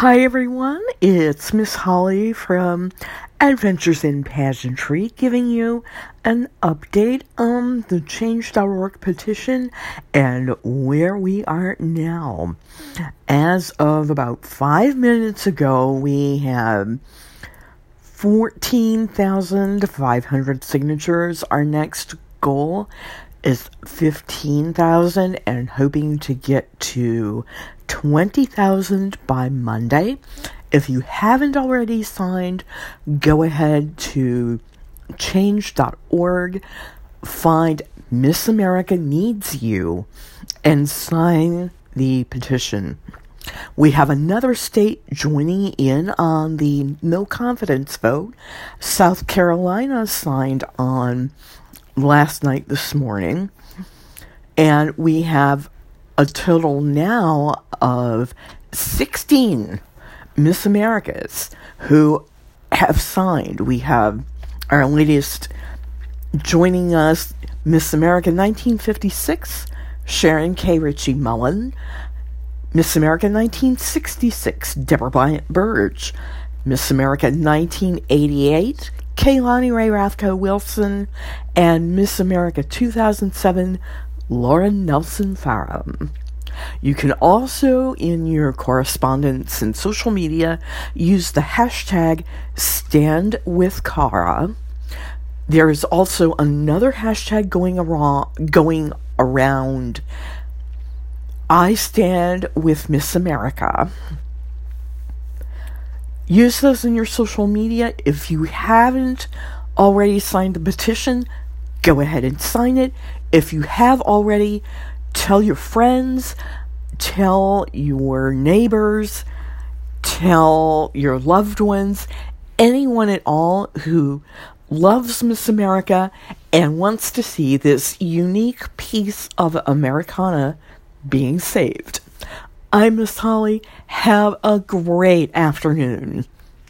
Hi everyone, it's Miss Holly from Adventures in Pageantry giving you an update on the Change.org petition and where we are now. As of about five minutes ago, we have 14,500 signatures. Our next goal is 15,000 and hoping to get to 20,000 by Monday. If you haven't already signed, go ahead to change.org, find Miss America Needs You, and sign the petition. We have another state joining in on the no confidence vote. South Carolina signed on last night this morning. And we have a total now of 16 Miss Americas who have signed. We have our latest joining us, Miss America 1956, Sharon K. Ritchie Mullen. Miss America 1966, Deborah Bryant Berge. Miss America 1988, Kaye Lani Rae Rafko Wilson, and Miss America 2007, Lauren Nelson Farham. You can also, in your correspondence and social media, use the hashtag StandWithKara. There is also another hashtag going around, going around I Stand with Miss America. Use those in your social media. If you haven't already signed the petition, go ahead and sign it. If you have already, tell your friends, tell your neighbors, tell your loved ones, anyone at all who loves Miss America and wants to see this unique piece of Americana being saved. I'm Miss Holly. Have a great afternoon.